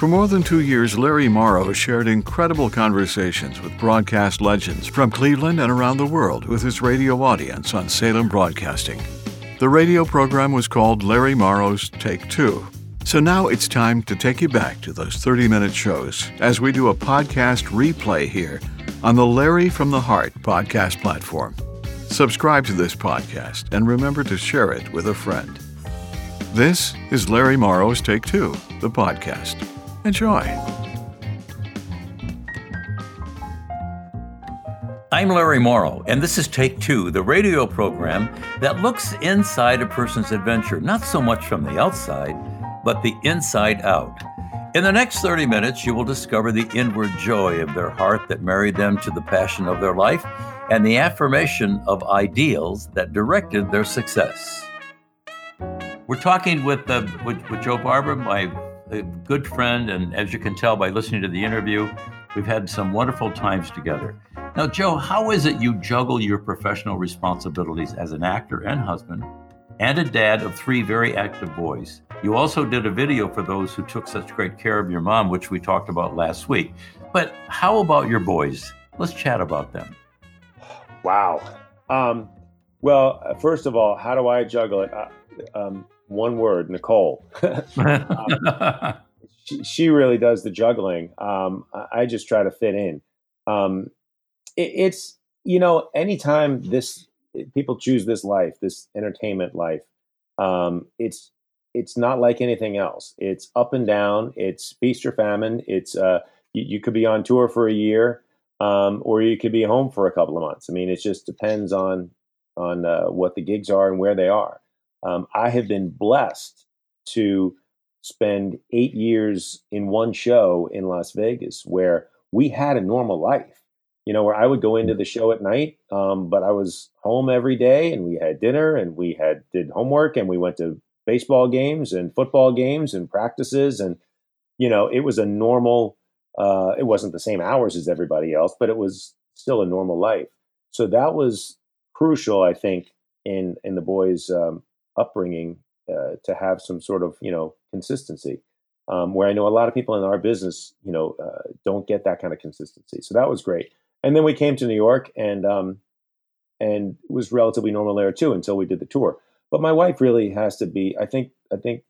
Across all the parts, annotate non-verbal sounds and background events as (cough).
For more than two years, Larry Morrow shared incredible conversations with broadcast legends from Cleveland and around the world with his radio audience on Salem Broadcasting. The radio program was called Larry Morrow's Take Two. So now it's time to take you back to those 30 minute shows as we do a podcast replay here on the Larry from the Heart podcast platform. Subscribe to this podcast and remember to share it with a friend. This is Larry Morrow's Take Two, the podcast. Enjoy. I'm Larry Morrow, and this is Take Two, the radio program that looks inside a person's adventure, not so much from the outside, but the inside out. In the next 30 minutes, you will discover the inward joy of their heart that married them to the passion of their life and the affirmation of ideals that directed their success. We're talking with, uh, with, with Joe Barbara, my a good friend, and as you can tell by listening to the interview, we've had some wonderful times together. Now, Joe, how is it you juggle your professional responsibilities as an actor and husband and a dad of three very active boys? You also did a video for those who took such great care of your mom, which we talked about last week. But how about your boys? Let's chat about them. Wow. Um, well, first of all, how do I juggle it? Uh, um, one word, Nicole. (laughs) um, she, she, really does the juggling. Um, I, just try to fit in. Um, it, it's you know, anytime this people choose this life, this entertainment life, um, it's it's not like anything else. It's up and down. It's feast or famine. It's uh, you, you could be on tour for a year, um, or you could be home for a couple of months. I mean, it just depends on on uh, what the gigs are and where they are. Um, I have been blessed to spend eight years in one show in Las Vegas where we had a normal life. You know, where I would go into the show at night, um, but I was home every day, and we had dinner, and we had did homework, and we went to baseball games and football games and practices, and you know, it was a normal. Uh, it wasn't the same hours as everybody else, but it was still a normal life. So that was crucial, I think, in in the boys' um, upbringing uh, to have some sort of you know consistency. Um, where I know a lot of people in our business, you know, uh, don't get that kind of consistency. So that was great. And then we came to New York, and um, and was relatively normal there too until we did the tour. But my wife really has to be. I think. I think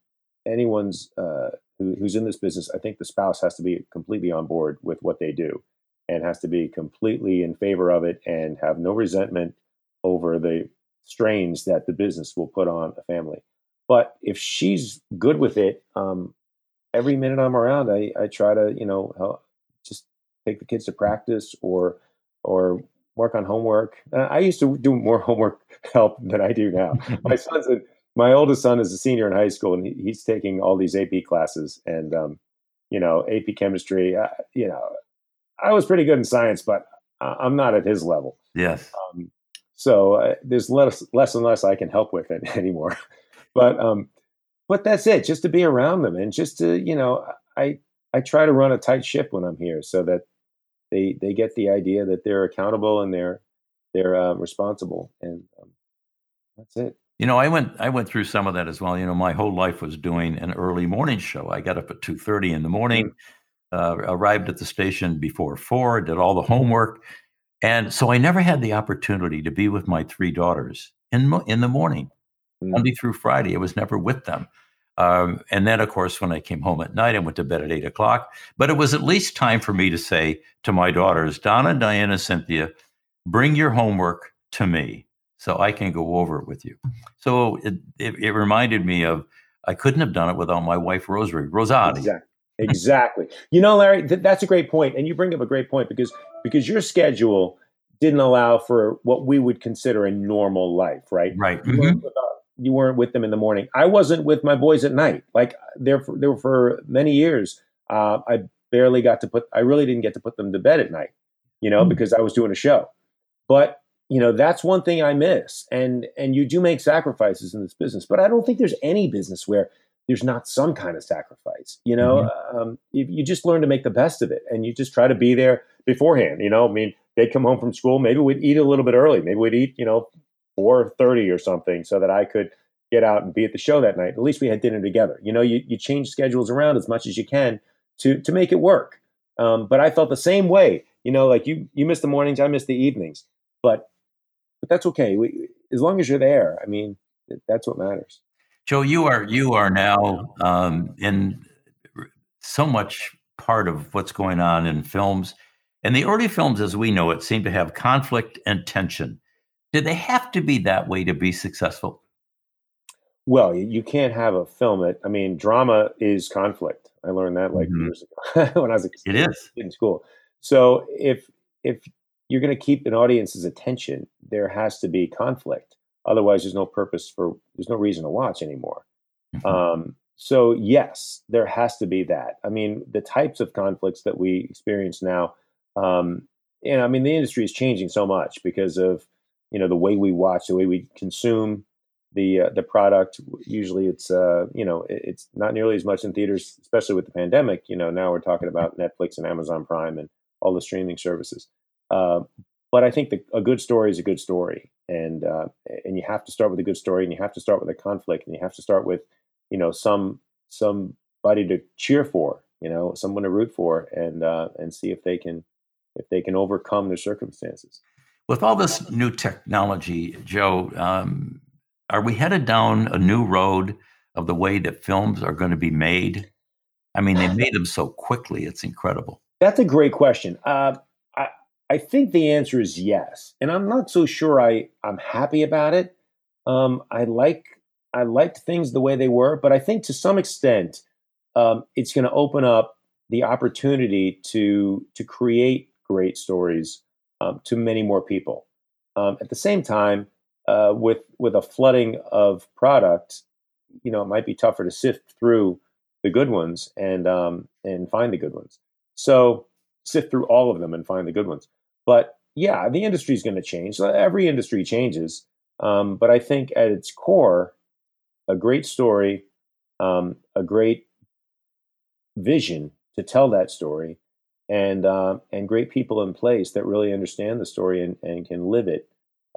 anyone's uh, who, who's in this business. I think the spouse has to be completely on board with what they do, and has to be completely in favor of it, and have no resentment over the strains that the business will put on a family. But if she's good with it, um, every minute I'm around, I, I try to, you know, help, just take the kids to practice or, or work on homework. Uh, I used to do more (laughs) homework help than I do now. my (laughs) son's a, my oldest son is a senior in high school and he, he's taking all these AP classes and, um, you know, AP chemistry, uh, you know, I was pretty good in science, but I'm not at his level. Yes. Um, so uh, there's less less and less I can help with it (laughs) anymore. but um, but that's it. Just to be around them and just to you know, I I try to run a tight ship when I'm here so that they they get the idea that they're accountable and they're they're uh, responsible and um, that's it. You know, I went I went through some of that as well. You know, my whole life was doing an early morning show. I got up at two thirty in the morning, mm. uh, arrived at the station before four, did all the homework, and so I never had the opportunity to be with my three daughters in in the morning, mm. Monday through Friday. I was never with them. Um, and then, of course, when I came home at night, I went to bed at eight o'clock. But it was at least time for me to say to my daughters, Donna, Diana, Cynthia, bring your homework to me so I can go over it with you. So it, it, it reminded me of I couldn't have done it without my wife, Rosary, Rosati. Exactly. Exactly. you know, Larry, th- that's a great point, and you bring up a great point because because your schedule didn't allow for what we would consider a normal life, right? Right. You, mm-hmm. weren't, with, uh, you weren't with them in the morning. I wasn't with my boys at night. Like there, for, there for many years, uh, I barely got to put. I really didn't get to put them to bed at night, you know, mm-hmm. because I was doing a show. But you know, that's one thing I miss. And and you do make sacrifices in this business, but I don't think there's any business where there's not some kind of sacrifice. You know, mm-hmm. um, you, you, just learn to make the best of it, and you just try to be there beforehand. You know, I mean, they'd come home from school. Maybe we'd eat a little bit early. Maybe we'd eat, you know, four thirty or something, so that I could get out and be at the show that night. At least we had dinner together. You know, you, you change schedules around as much as you can to to make it work. Um, but I felt the same way. You know, like you you miss the mornings, I miss the evenings. But but that's okay. We, as long as you're there, I mean, that's what matters. Joe, you are you are now um, in so much part of what's going on in films. And the early films, as we know it, seem to have conflict and tension. Did they have to be that way to be successful? Well, you can't have a film that I mean, drama is conflict. I learned that like mm-hmm. years ago (laughs) when I was a it is. in school. So if if you're going to keep an audience's attention, there has to be conflict. Otherwise, there's no purpose for there's no reason to watch anymore. Mm-hmm. Um, so yes, there has to be that. I mean, the types of conflicts that we experience now, um, and I mean, the industry is changing so much because of you know the way we watch, the way we consume the uh, the product. Usually, it's uh, you know it's not nearly as much in theaters, especially with the pandemic. You know, now we're talking about Netflix and Amazon Prime and all the streaming services. Uh, but I think the, a good story is a good story, and uh, and you have to start with a good story, and you have to start with a conflict, and you have to start with you know some somebody to cheer for, you know, someone to root for, and uh, and see if they can if they can overcome their circumstances. With all this new technology, Joe, um, are we headed down a new road of the way that films are going to be made? I mean, they made them so quickly; it's incredible. That's a great question. Uh, I I think the answer is yes, and I'm not so sure I I'm happy about it. Um, I like I liked things the way they were, but I think to some extent um, it's going to open up the opportunity to to create great stories um, to many more people. Um, at the same time, uh, with with a flooding of product, you know, it might be tougher to sift through the good ones and um, and find the good ones. So sift through all of them and find the good ones. But yeah, the industry is going to change. Every industry changes, um, but I think at its core, a great story, um, a great vision to tell that story, and uh, and great people in place that really understand the story and, and can live it.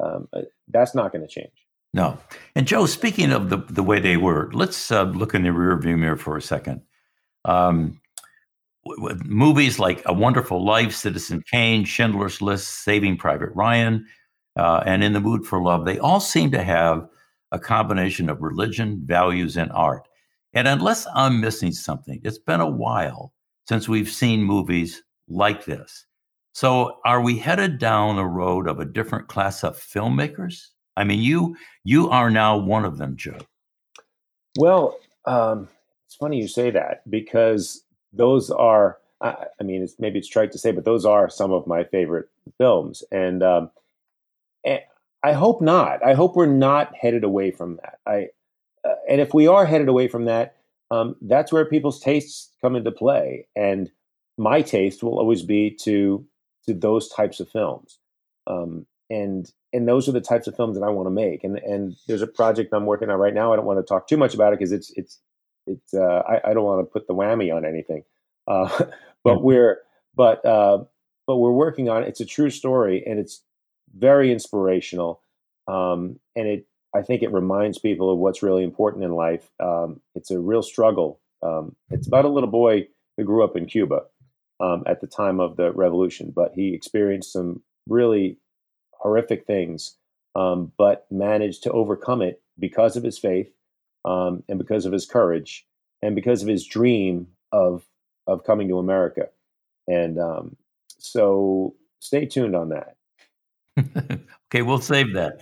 Um, uh, that's not going to change. No. And Joe, speaking of the the way they were, let's uh, look in the rearview mirror for a second. Um, movies like A Wonderful Life, Citizen Kane, Schindler's List, Saving Private Ryan, uh, and In the Mood for Love, they all seem to have a combination of religion, values, and art. And unless I'm missing something, it's been a while since we've seen movies like this. So are we headed down a road of a different class of filmmakers? I mean, you you are now one of them, Joe. Well, um, it's funny you say that because those are. I, I mean, it's, maybe it's trite to say, but those are some of my favorite films, and um, and I hope not. I hope we're not headed away from that. I, uh, and if we are headed away from that, um, that's where people's tastes come into play. And my taste will always be to to those types of films. Um, and and those are the types of films that I want to make. And and there's a project I'm working on right now. I don't want to talk too much about it because it's it's it's uh, I, I, don't want to put the whammy on anything. (laughs) Uh, but mm-hmm. we're but uh, but we're working on it. It's a true story, and it's very inspirational. Um, and it, I think it reminds people of what's really important in life. Um, it's a real struggle. Um, it's about a little boy who grew up in Cuba um, at the time of the revolution, but he experienced some really horrific things, um, but managed to overcome it because of his faith um, and because of his courage and because of his dream of of coming to America. And so, stay tuned on that. (laughs) okay, we'll save that.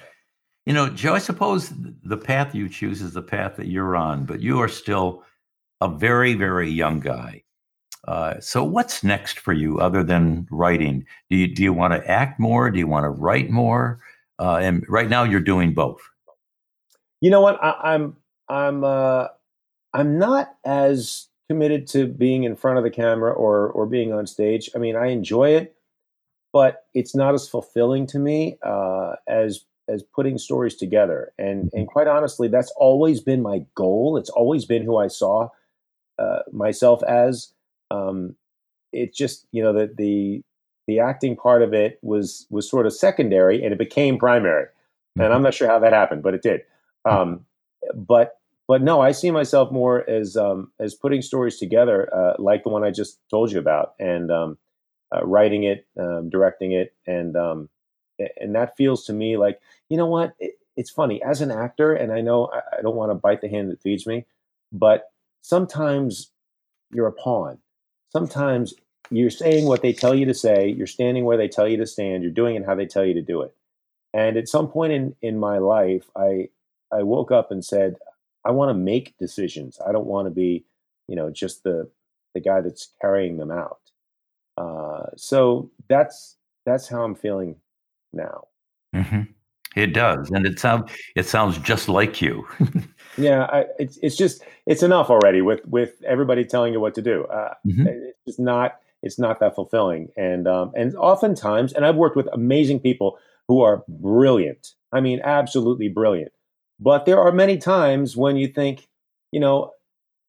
You know, Joe, I suppose the path you choose is the path that you're on, but you are still a very, very young guy. Uh, so, what's next for you other than writing? Do you do you want to act more? Do you want to write more? Uh, and right now, you're doing both. You know what? I, I'm I'm uh, I'm not as committed to being in front of the camera or or being on stage. I mean, I enjoy it but it's not as fulfilling to me uh, as as putting stories together. And and quite honestly, that's always been my goal. It's always been who I saw uh, myself as. Um, it just you know that the the acting part of it was was sort of secondary, and it became primary. And I'm not sure how that happened, but it did. Um, but but no, I see myself more as um, as putting stories together, uh, like the one I just told you about, and um, uh, writing it, um, directing it, and um, and that feels to me like you know what it, it's funny as an actor, and I know I, I don't want to bite the hand that feeds me, but sometimes you're a pawn. Sometimes you're saying what they tell you to say, you're standing where they tell you to stand, you're doing it how they tell you to do it. And at some point in in my life, I I woke up and said, I want to make decisions. I don't want to be, you know, just the the guy that's carrying them out. Uh, so that's that's how I'm feeling now. Mm-hmm. It does, and it sounds it sounds just like you. (laughs) yeah, I, it's it's just it's enough already with with everybody telling you what to do. Uh, mm-hmm. It's just not it's not that fulfilling, and um, and oftentimes, and I've worked with amazing people who are brilliant. I mean, absolutely brilliant. But there are many times when you think, you know,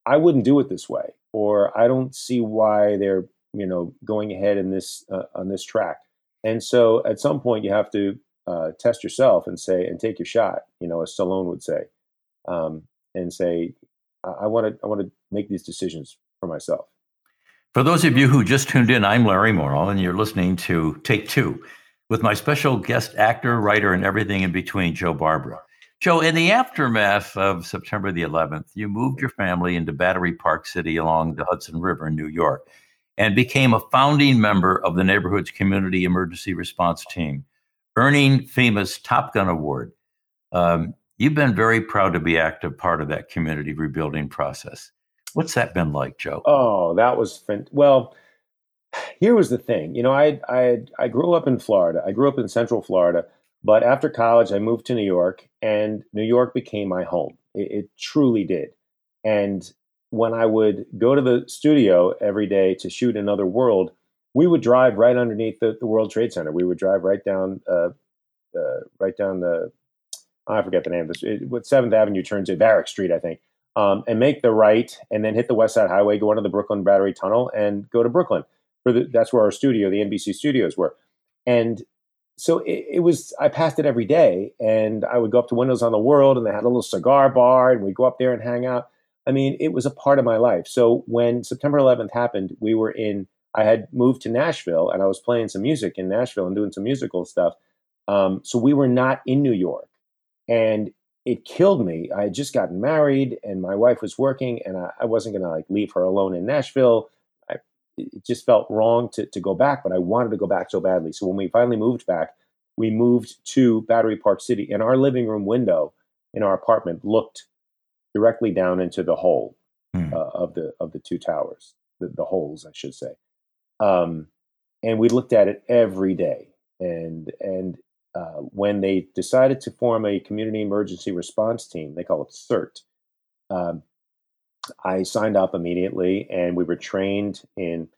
I wouldn't do it this way, or I don't see why they're you know going ahead in this uh, on this track. And so at some point you have to uh, test yourself and say and take your shot. You know, as Stallone would say, um, and say, I want to I want to make these decisions for myself. For those of you who just tuned in, I'm Larry Morrow, and you're listening to Take Two with my special guest actor, writer, and everything in between, Joe Barbara. Joe, in the aftermath of September the 11th, you moved your family into Battery Park City along the Hudson River in New York and became a founding member of the neighborhood's community emergency response team, earning FEMA's Top Gun Award. Um, you've been very proud to be active part of that community rebuilding process. What's that been like, Joe? Oh, that was fun. Well, here was the thing. You know, I I I grew up in Florida. I grew up in Central Florida but after college, I moved to New York, and New York became my home. It, it, truly did. And when I would go to the studio every day to shoot Another World, we would drive right underneath the, the World Trade Center. We would drive right down, uh, uh, right down the, I forget the name of this. It, what Seventh Avenue turns to Varick Street, I think, um, and make the right, and then hit the West Side Highway, go under the Brooklyn Battery Tunnel, and go to Brooklyn. For the, that's where our studio, the NBC studios, were. And so it, it, was i passed it every day and i would go up to windows on the world and they had a little cigar bar and we'd go up there and hang out i mean it was a part of my life. So when september 11th happened we were in i had moved to nashville and i was playing some music in nashville and doing some musical stuff. Um, so we were not in new york. And it killed me. I had just gotten married and my wife was working and i, I wasn't going to like leave her alone in nashville. It just felt wrong to, to go back, but I wanted to go back so badly. So when we finally moved back, we moved to Battery Park City, and our living room window in our apartment looked directly down into the hole hmm. uh, of the of the two towers, the, the holes, I should say. Um, and we looked at it every day. And and uh, when they decided to form a community emergency response team, they call it CERT. Um, I signed up immediately, and we were trained in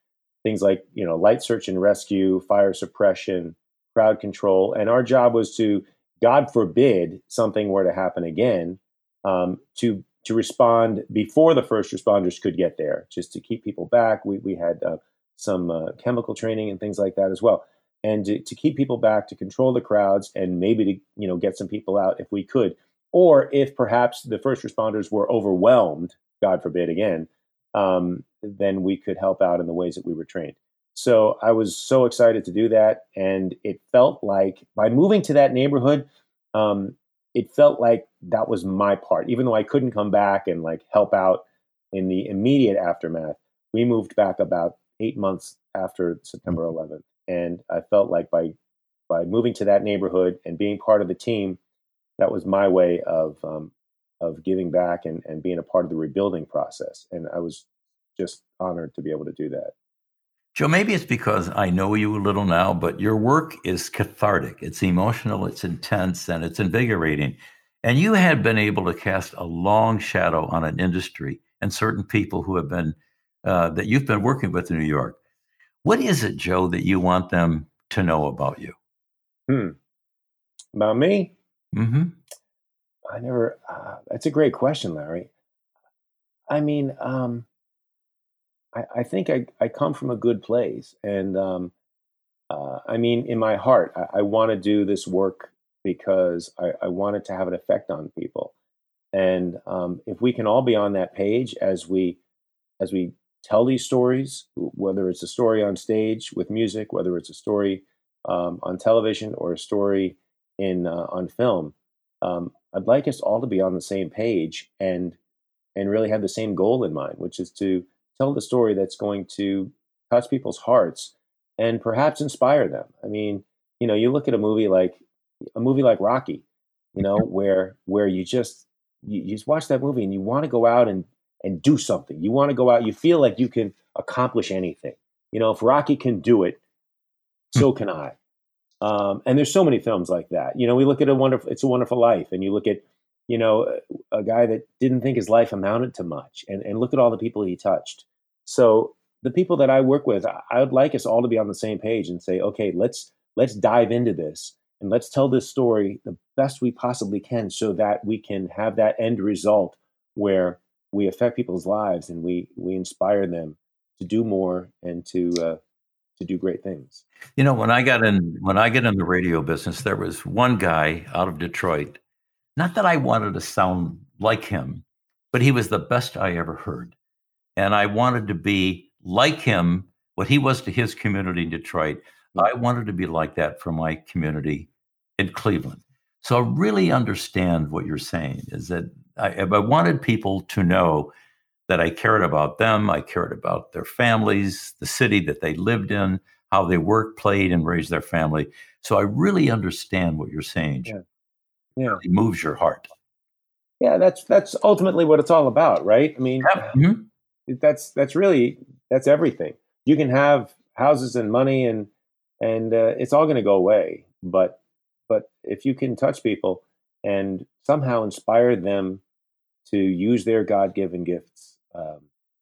things like you know light search and rescue, fire suppression, crowd control, and our job was to, God forbid, something were to happen again, um, to to respond before the first responders could get there, just to keep people back. We we had uh, some uh, chemical training and things like that as well, and to, to keep people back, to control the crowds, and maybe to you know get some people out if we could, or if perhaps the first responders were overwhelmed God forbid again, um, then we could help out in the ways that we were trained. So I was so excited to do that. And it felt like by moving to that neighborhood, um, it felt like that was my part. Even though I couldn't come back and like help out in the immediate aftermath, we moved back about eight months after September 11th. And I felt like by by moving to that neighborhood and being part of the team, that was my way of um, of giving back and, and being a part of the rebuilding process. And I was just honored to be able to do that. Joe, maybe it's because I know you a little now, but your work is cathartic. It's emotional, it's intense, and it's invigorating. And you had been able to cast a long shadow on an industry and certain people who have been, uh, that you've been working with in New York. What is it, Joe, that you want them to know about you? Hmm. About me? Mm-hmm. I never. Uh, that's a great question, Larry. I mean, um, I, I, think I, I come from a good place, and um, uh, I mean, in my heart, I, I want to do this work because I, I want it to have an effect on people, And um, if we can all be on that page as we as we tell these stories, whether it's a story on stage with music, whether it's a story um, on television or a story in uh, on film, um, I'd like us all to be on the same page and and really have the same goal in mind, which is to tell the story that's going to touch people's hearts and perhaps inspire them. I mean, you know, you look at a movie like a movie like Rocky, you know, (laughs) where where you just you, you just watch that movie and you want to go out and and do something. You want to go out. You feel like you can accomplish anything. You know, if Rocky can do it, hmm. so can I. Um, and there's so many films like that. You know, we look at a wonderful, It's a Wonderful Life, and you look at, you know, a guy that didn't think his life amounted to much, and and look at all the people he touched. So the people that I work with, I would like us all to be on the same page and say, okay, let's let's dive into this and let's tell this story the best we possibly can, so that we can have that end result where we affect people's lives and we we inspire them to do more and to uh, to do great things. You know, when I got in when I get in the radio business, there was one guy out of Detroit. Not that I wanted to sound like him, but he was the best I ever heard. And I wanted to be like him, what he was to his community in Detroit. I mm-hmm. wanted to be like that for my community in Cleveland. So I really understand what you're saying is that I, I wanted people to know that I cared about them, I cared about their families, the city that they lived in, how they worked, played, and raised their family. So I really understand what you're saying. Yeah. Yeah. It moves your heart. Yeah, that's that's ultimately what it's all about, right? I mean, mm-hmm. that's that's really that's everything. You can have houses and money and and uh, it's all going to go away, but but if you can touch people and somehow inspire them to use their God-given gifts, um,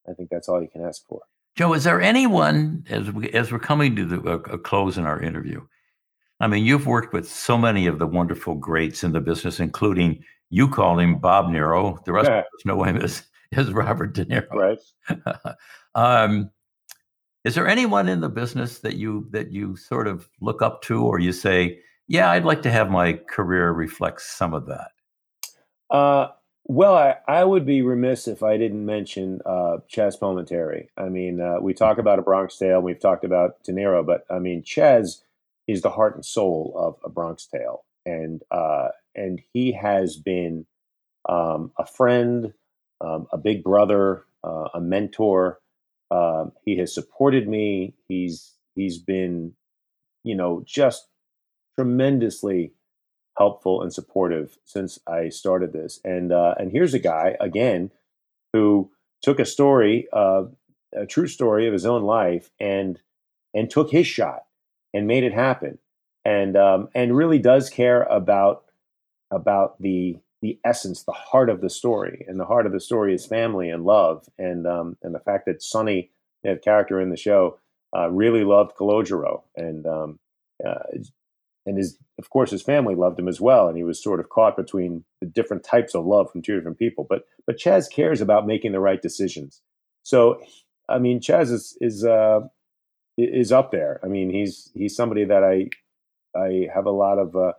I think that's all you can ask for. Joe, is there anyone as we, as we're coming to the, a, a close in our interview? I mean, you've worked with so many of the wonderful greats in the business, including you call him Bob Nero. The rest yeah. of us know him as, as Robert De Niro. Right. (laughs) um, is there anyone in the business that you that you sort of look up to, or you say, "Yeah, I'd like to have my career reflect some of that"? Uh, well, I, I, would be remiss if I didn't mention uh, Chazz Palminteri. I mean, uh, we talk about a Bronx Tale, we've talked about De Niro, but I mean, Chazz is the heart and soul of a Bronx Tale, and uh, and he has been um, a friend, um, a big brother, uh, a mentor. Um, he has supported me. He's he's been, you know, just tremendously helpful and supportive since I started this. And uh, and here's a guy again who took a story, uh, a true story of his own life, and and took his shot and made it happen, and um, and really does care about about the the essence, the heart of the story, and the heart of the story is family and love, and um, and the fact that Sonny, the character in the show, uh, really loved Calogero, and um, uh, and his of course his family loved him as well. And he was sort of caught between the different types of love from two different people. But but chazz cares about making the right decisions. So i mean Chazz is is uh is up there. I mean he's he's somebody that i i have a lot of uh,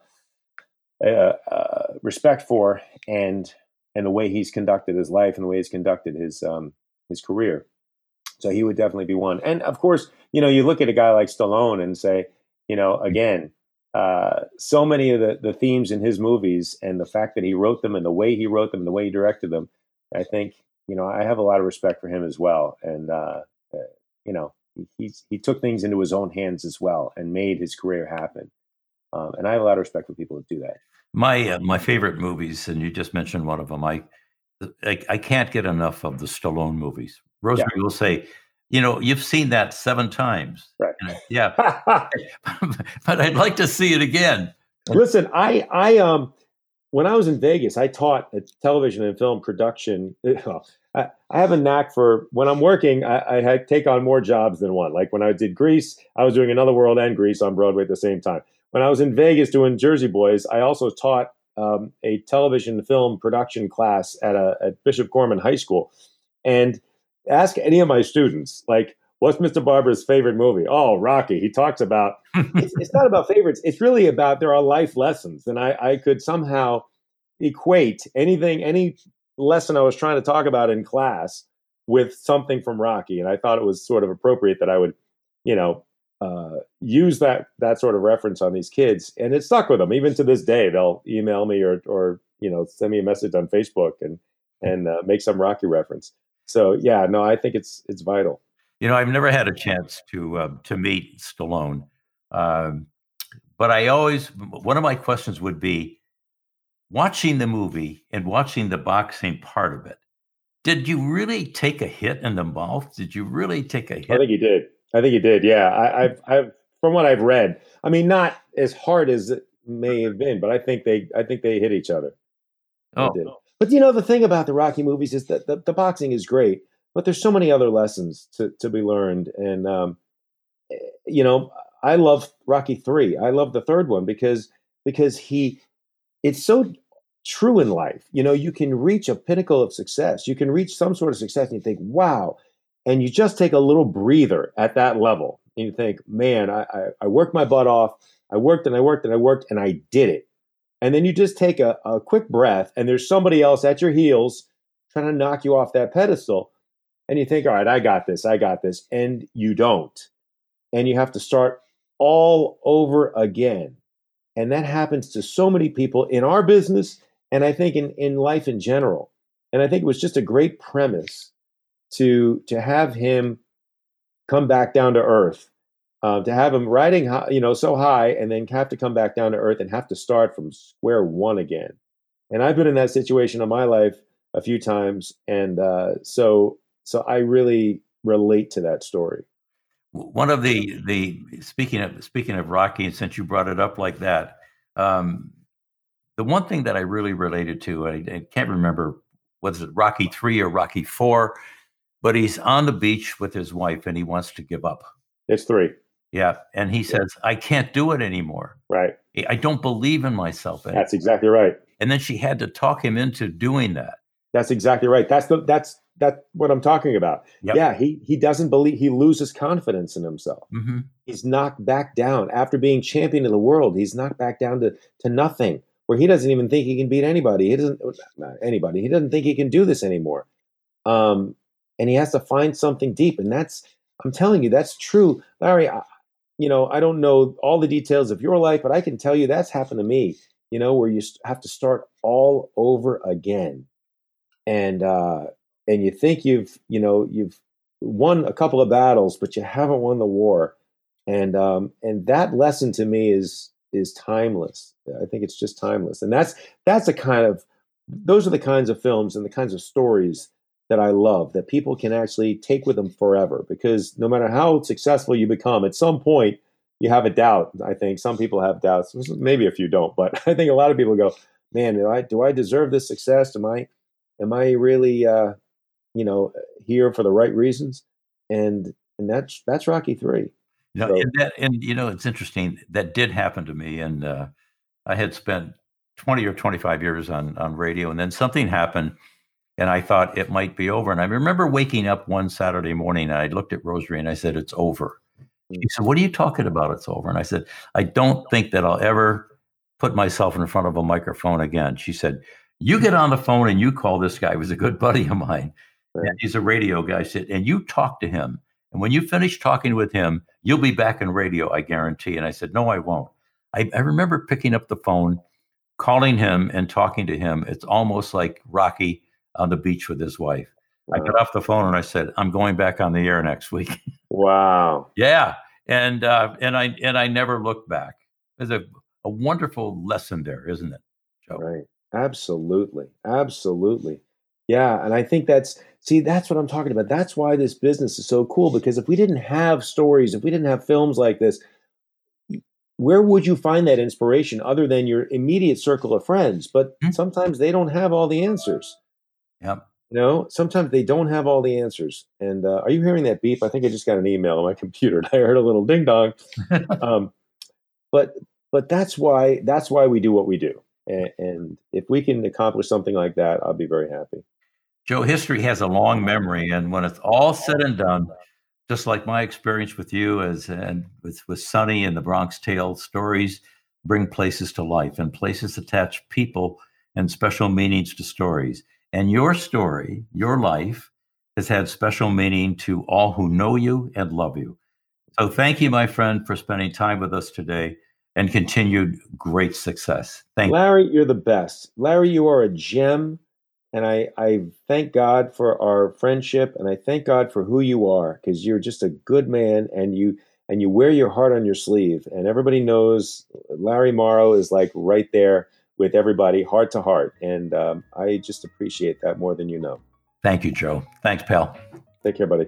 uh, uh, respect for and and the way he's conducted his life and the way he's conducted his um his career. So he would definitely be one. And of course you know you look at a guy like stallone and say you know again uh, so many of the, the themes in his movies and the fact that he wrote them and the way he wrote them and the way he directed them, I think, you know, I have a lot of respect for him as well. And, uh, uh, you know, he's, he took things into his own hands as well and made his career happen. Um, and I have a lot of respect for people who do that. My, uh, my favorite movies, and you just mentioned one of them, I, I, I can't get enough of the Stallone movies. Rosemary yeah. will say, you know, you've seen that seven times. Right. yeah. (laughs) (laughs) but I'd like to see it again. Listen, I, I, um, when I was in Vegas, I taught television and film production. (laughs) I, I have a knack for when I'm working, I, I take on more jobs than one. Like when I did Grease, I was doing Another World and Grease on Broadway at the same time. When I was in Vegas doing Jersey Boys, I also taught um, a television film production class at a at Bishop Gorman High School, and ask any of my students, like, what's Mr. Barbara's favorite movie? Oh, Rocky. He talks about (laughs) it's, it's, not about favorites. It's really about there are life lessons, and I, I could somehow equate anything, any lesson I was trying to talk about in class with something from Rocky, and I thought it was sort of appropriate that I would, you know, uh, use that that sort of reference on these kids, and it stuck with them. Even to this day, they'll email me or or you know send me a message on Facebook and and uh, make some Rocky reference. So yeah, no, I think it's it's vital. You know, I've never had a chance to uh, to meet Stallone, um, but I always one of my questions would be watching the movie and watching the boxing part of it. Did you really take a hit in the mouth? Did you really take a hit? I think you did. I think you did. Yeah, I, I've, I've, from what I've read. I mean, not as hard as it may have been, but I think they, I think they hit each other. Oh. But you know, the thing about the Rocky movies is that the, the boxing is great, but there's so many other lessons to to be learned. And um, eh, you know, I love Rocky three. I love the third one because because he, it's so true in life. You know, you can reach a pinnacle of success. You can reach some sort of success, and you think, wow, and you just take a little breather at that level and you think man I, I, I, worked my butt off i worked and i worked and i worked and i did it and then you just take a, a quick breath and there's somebody else at your heels trying to knock you off that pedestal and you think all right i got this i got this and you don't and you have to start all over again and that happens to so many people in our business and i think in, in life in general and i think it was just a great premise to to have him come back down to earth, uh, to have him riding, high, you know, so high, and then have to come back down to earth and have to start from square one again. And I've been in that situation in my life a few times, and uh, so so I really relate to that story. One of the the speaking of speaking of Rocky, and since you brought it up like that, um, the one thing that I really related to, I, I can't remember was it Rocky three or Rocky four but he's on the beach with his wife and he wants to give up. It's three. Yeah. And he says, I can't do it anymore. Right. I don't believe in myself anymore. That's exactly right. And then she had to talk him into doing that. That's exactly right. That's the that's that's what I'm talking about. Yep. Yeah, he he doesn't believe he loses confidence in himself. Mm-hmm. He's knocked back down after being champion of the world. He's knocked back down to to nothing, where he doesn't even think he can beat anybody. He doesn't not anybody. He doesn't think he can do this anymore. Um, and he has to find something deep. And that's, I'm telling you, that's true. Larry, I, you know, I don't know all the details of your life, but I can tell you that's happened to me, you know, where you have to start all over again. And, uh, and you think you've, you know, you've won a couple of battles, but you haven't won the war. And, um, and that lesson to me is, is timeless. I think it's just timeless. And that's, that's a kind of, those are the kinds of films and the kinds of stories that I love that people can actually take with them forever. Because no matter how successful you become, at some point you have a doubt. I think some people have doubts. Maybe a few don't, but (laughs) I think a lot of people go, "Man, do I do I deserve this success? Am I am I really uh, you know here for the right reasons?" And and that's that's Rocky three. No, so, and, that, and you know it's interesting that did happen to me, and uh, I had spent twenty or twenty five years on on radio, and then something happened and I thought it might be over. And I remember waking up one Saturday morning and I looked at Rosary, and I said, It's over. She mm. said, What are you talking about? It's over. And I said, I don't think that I'll ever put myself in front of a microphone again. She said, You get on the phone and you call this guy, he was a good buddy of mine. Right. And he's a radio guy. Said, and you talk to him. And when you finish talking with him, you'll be back in radio, I guarantee. And I said, No, I won't. I, I remember picking up the phone, calling him and talking to him. It's almost like Rocky on the beach with his wife. Wow. I got off the phone and I said, "I'm going back on the air next week." (laughs) Wow. yeah, and uh, and I and I never looked back. There's a a wonderful lesson there, isn't it, Joe? Right. Absolutely. Absolutely. Yeah, and I think that's see that's what I'm talking about. That's why this business is so cool because if we didn't have stories, if we didn't have films like this, where would you find that inspiration other than your immediate circle of friends? But mm-hmm. sometimes they don't have all the answers. Yep. You know, sometimes they don't have all the answers. And uh, are you hearing that beep? I think I just got an email on my (laughs) computer. I heard a little ding dong. (laughs) um, but but that's why that's why we do what we do. And, and if we can accomplish something like that, I'll be very happy. Joe, history has a long memory, and when it's all said and done, just like my experience with you as and with with Sonny and the Bronx Tale stories bring places to life, and places attach people and special meanings to stories. And your story, your life, has had special meaning to all who know you and love you. So thank you, my friend, for spending time with us today and continued great success. Thank you. Larry, you. are the best. Larry, you are a gem. And I, I thank God for our friendship and I thank God for who you are because you're just a good man and you and you wear your heart on your sleeve. And everybody knows Larry Morrow is like right there with everybody, heart to heart. And um, I just appreciate that more than you know. Thank you, Joe. Thanks, pal. Take care, buddy.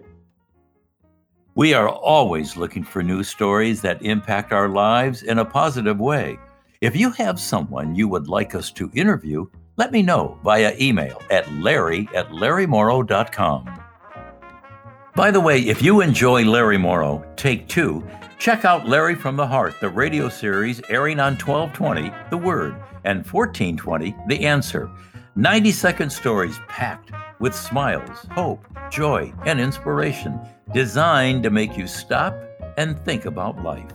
We are always looking for news stories that impact our lives in a positive way. If you have someone you would like us to interview, let me know via email at larry at larrymorrow.com. By the way, if you enjoy Larry Morrow, Take Two, check out Larry from the Heart, the radio series airing on 1220, The Word, and 1420, The Answer. 90 second stories packed with smiles, hope, joy, and inspiration designed to make you stop and think about life.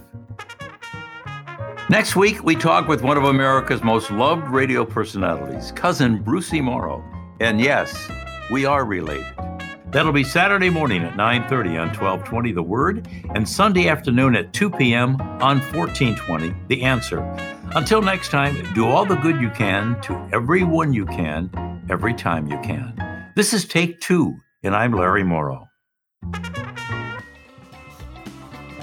Next week, we talk with one of America's most loved radio personalities, cousin Brucie Morrow. And yes, we are related. That'll be Saturday morning at 9:30 on 1220 The Word and Sunday afternoon at 2 p.m. on 1420 The Answer. Until next time, do all the good you can to everyone you can every time you can. This is Take 2 and I'm Larry Morrow.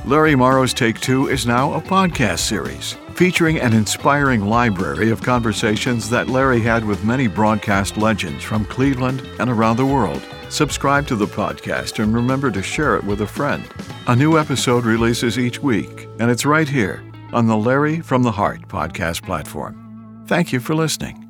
Larry Morrow's Take Two is now a podcast series featuring an inspiring library of conversations that Larry had with many broadcast legends from Cleveland and around the world. Subscribe to the podcast and remember to share it with a friend. A new episode releases each week, and it's right here on the Larry from the Heart podcast platform. Thank you for listening.